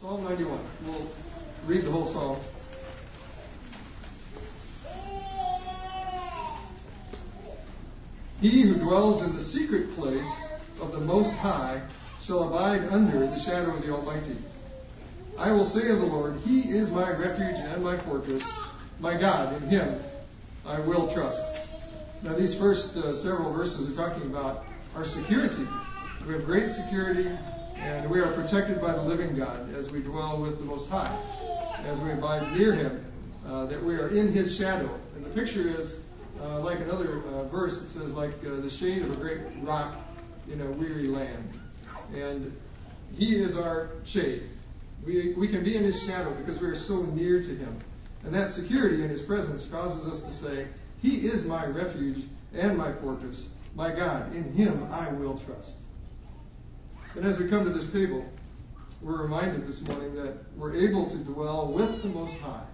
Psalm 91. We'll read the whole psalm. He who dwells in the secret place of the Most High shall abide under the shadow of the Almighty. I will say of the Lord, He is my refuge and my fortress, my God, in Him I will trust. Now, these first uh, several verses are talking about our security. We have great security, and we are protected by the living God as we dwell with the Most High, as we abide near Him, uh, that we are in His shadow. And the picture is uh, like another uh, verse. It says, like uh, the shade of a great rock in a weary land. And He is our shade. We, we can be in His shadow because we are so near to Him. And that security in His presence causes us to say, He is my refuge and my fortress, my God. In Him I will trust. And as we come to this table, we're reminded this morning that we're able to dwell with the Most High.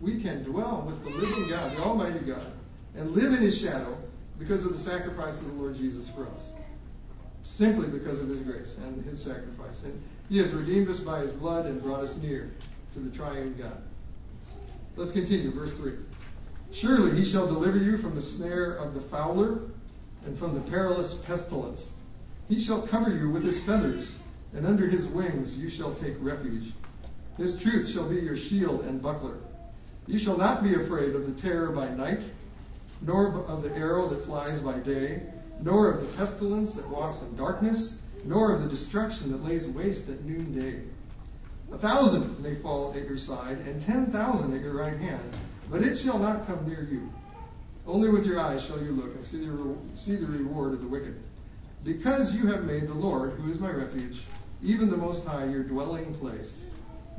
We can dwell with the living God, the Almighty God, and live in His shadow because of the sacrifice of the Lord Jesus for us. Simply because of His grace and His sacrifice. And He has redeemed us by His blood and brought us near to the triune God. Let's continue, verse 3. Surely He shall deliver you from the snare of the fowler and from the perilous pestilence. He shall cover you with his feathers, and under his wings you shall take refuge. His truth shall be your shield and buckler. You shall not be afraid of the terror by night, nor of the arrow that flies by day, nor of the pestilence that walks in darkness, nor of the destruction that lays waste at noonday. A thousand may fall at your side, and ten thousand at your right hand, but it shall not come near you. Only with your eyes shall you look and see the, re- see the reward of the wicked. Because you have made the Lord, who is my refuge, even the Most High, your dwelling place,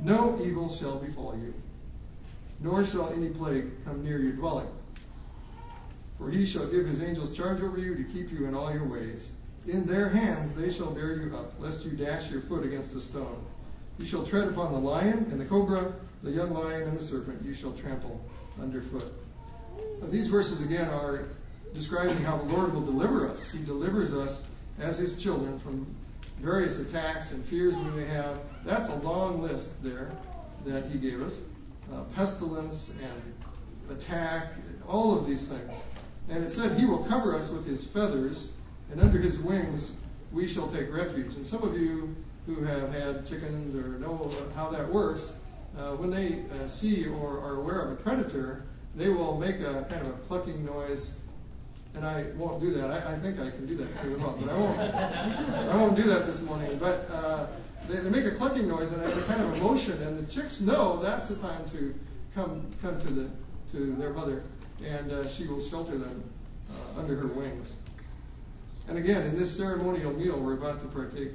no evil shall befall you, nor shall any plague come near your dwelling. For he shall give his angels charge over you to keep you in all your ways. In their hands they shall bear you up, lest you dash your foot against a stone. You shall tread upon the lion and the cobra, the young lion and the serpent you shall trample underfoot. Now, these verses again are describing how the Lord will deliver us. He delivers us as His children from various attacks and fears we may have. That's a long list there that He gave us uh, pestilence and attack, all of these things. And it said He will cover us with His feathers, and under His wings we shall take refuge. And some of you who have had chickens or know how that works, uh, when they uh, see or are aware of a predator, they will make a kind of a clucking noise and I won't do that. I, I think I can do that pretty well, but I won't. I won't do that this morning. But uh, they, they make a clucking noise and I have a kind of emotion, and the chicks know that's the time to come come to the to their mother, and uh, she will shelter them uh, under her wings. And again, in this ceremonial meal we're about to partake,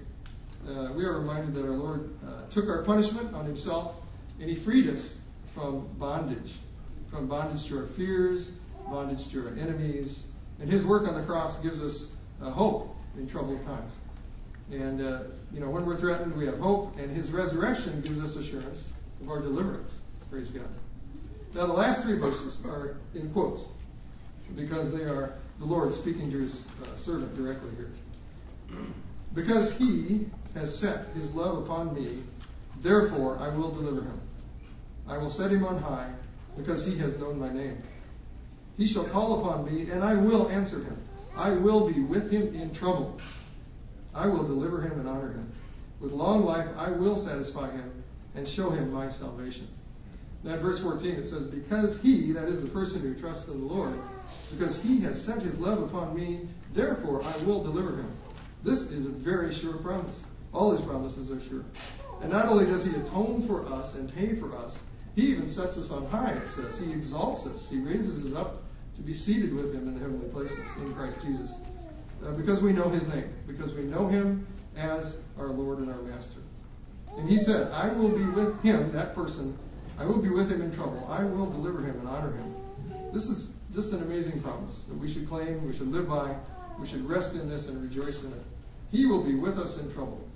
uh, we are reminded that our Lord uh, took our punishment on Himself, and He freed us from bondage, from bondage to our fears, bondage to our enemies, and his work on the cross gives us uh, hope in troubled times. And, uh, you know, when we're threatened, we have hope, and his resurrection gives us assurance of our deliverance. Praise God. Now, the last three verses are in quotes because they are the Lord speaking to his uh, servant directly here. Because he has set his love upon me, therefore I will deliver him. I will set him on high because he has known my name. He shall call upon me, and I will answer him. I will be with him in trouble. I will deliver him and honor him. With long life I will satisfy him and show him my salvation. Now in verse 14 it says, Because he, that is the person who trusts in the Lord, because he has sent his love upon me, therefore I will deliver him. This is a very sure promise. All his promises are sure. And not only does he atone for us and pay for us, he even sets us on high, it says. He exalts us. He raises us up to be seated with him in the heavenly places in Christ Jesus. Uh, because we know his name, because we know him as our Lord and our Master. And he said, I will be with him, that person, I will be with him in trouble. I will deliver him and honor him. This is just an amazing promise that we should claim, we should live by, we should rest in this and rejoice in it. He will be with us in trouble.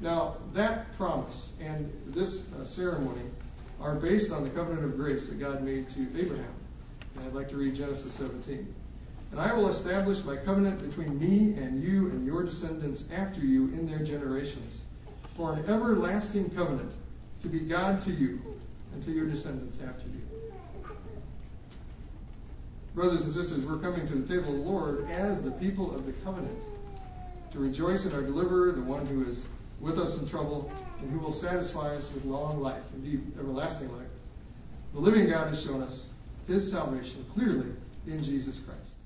Now, that promise and this uh, ceremony are based on the covenant of grace that God made to Abraham. And I'd like to read Genesis 17. And I will establish my covenant between me and you and your descendants after you in their generations, for an everlasting covenant to be God to you and to your descendants after you. Brothers and sisters, we're coming to the table of the Lord as the people of the covenant to rejoice in our deliverer, the one who is with us in trouble, and who will satisfy us with long life, indeed everlasting life. The living God has shown us his salvation clearly in Jesus Christ.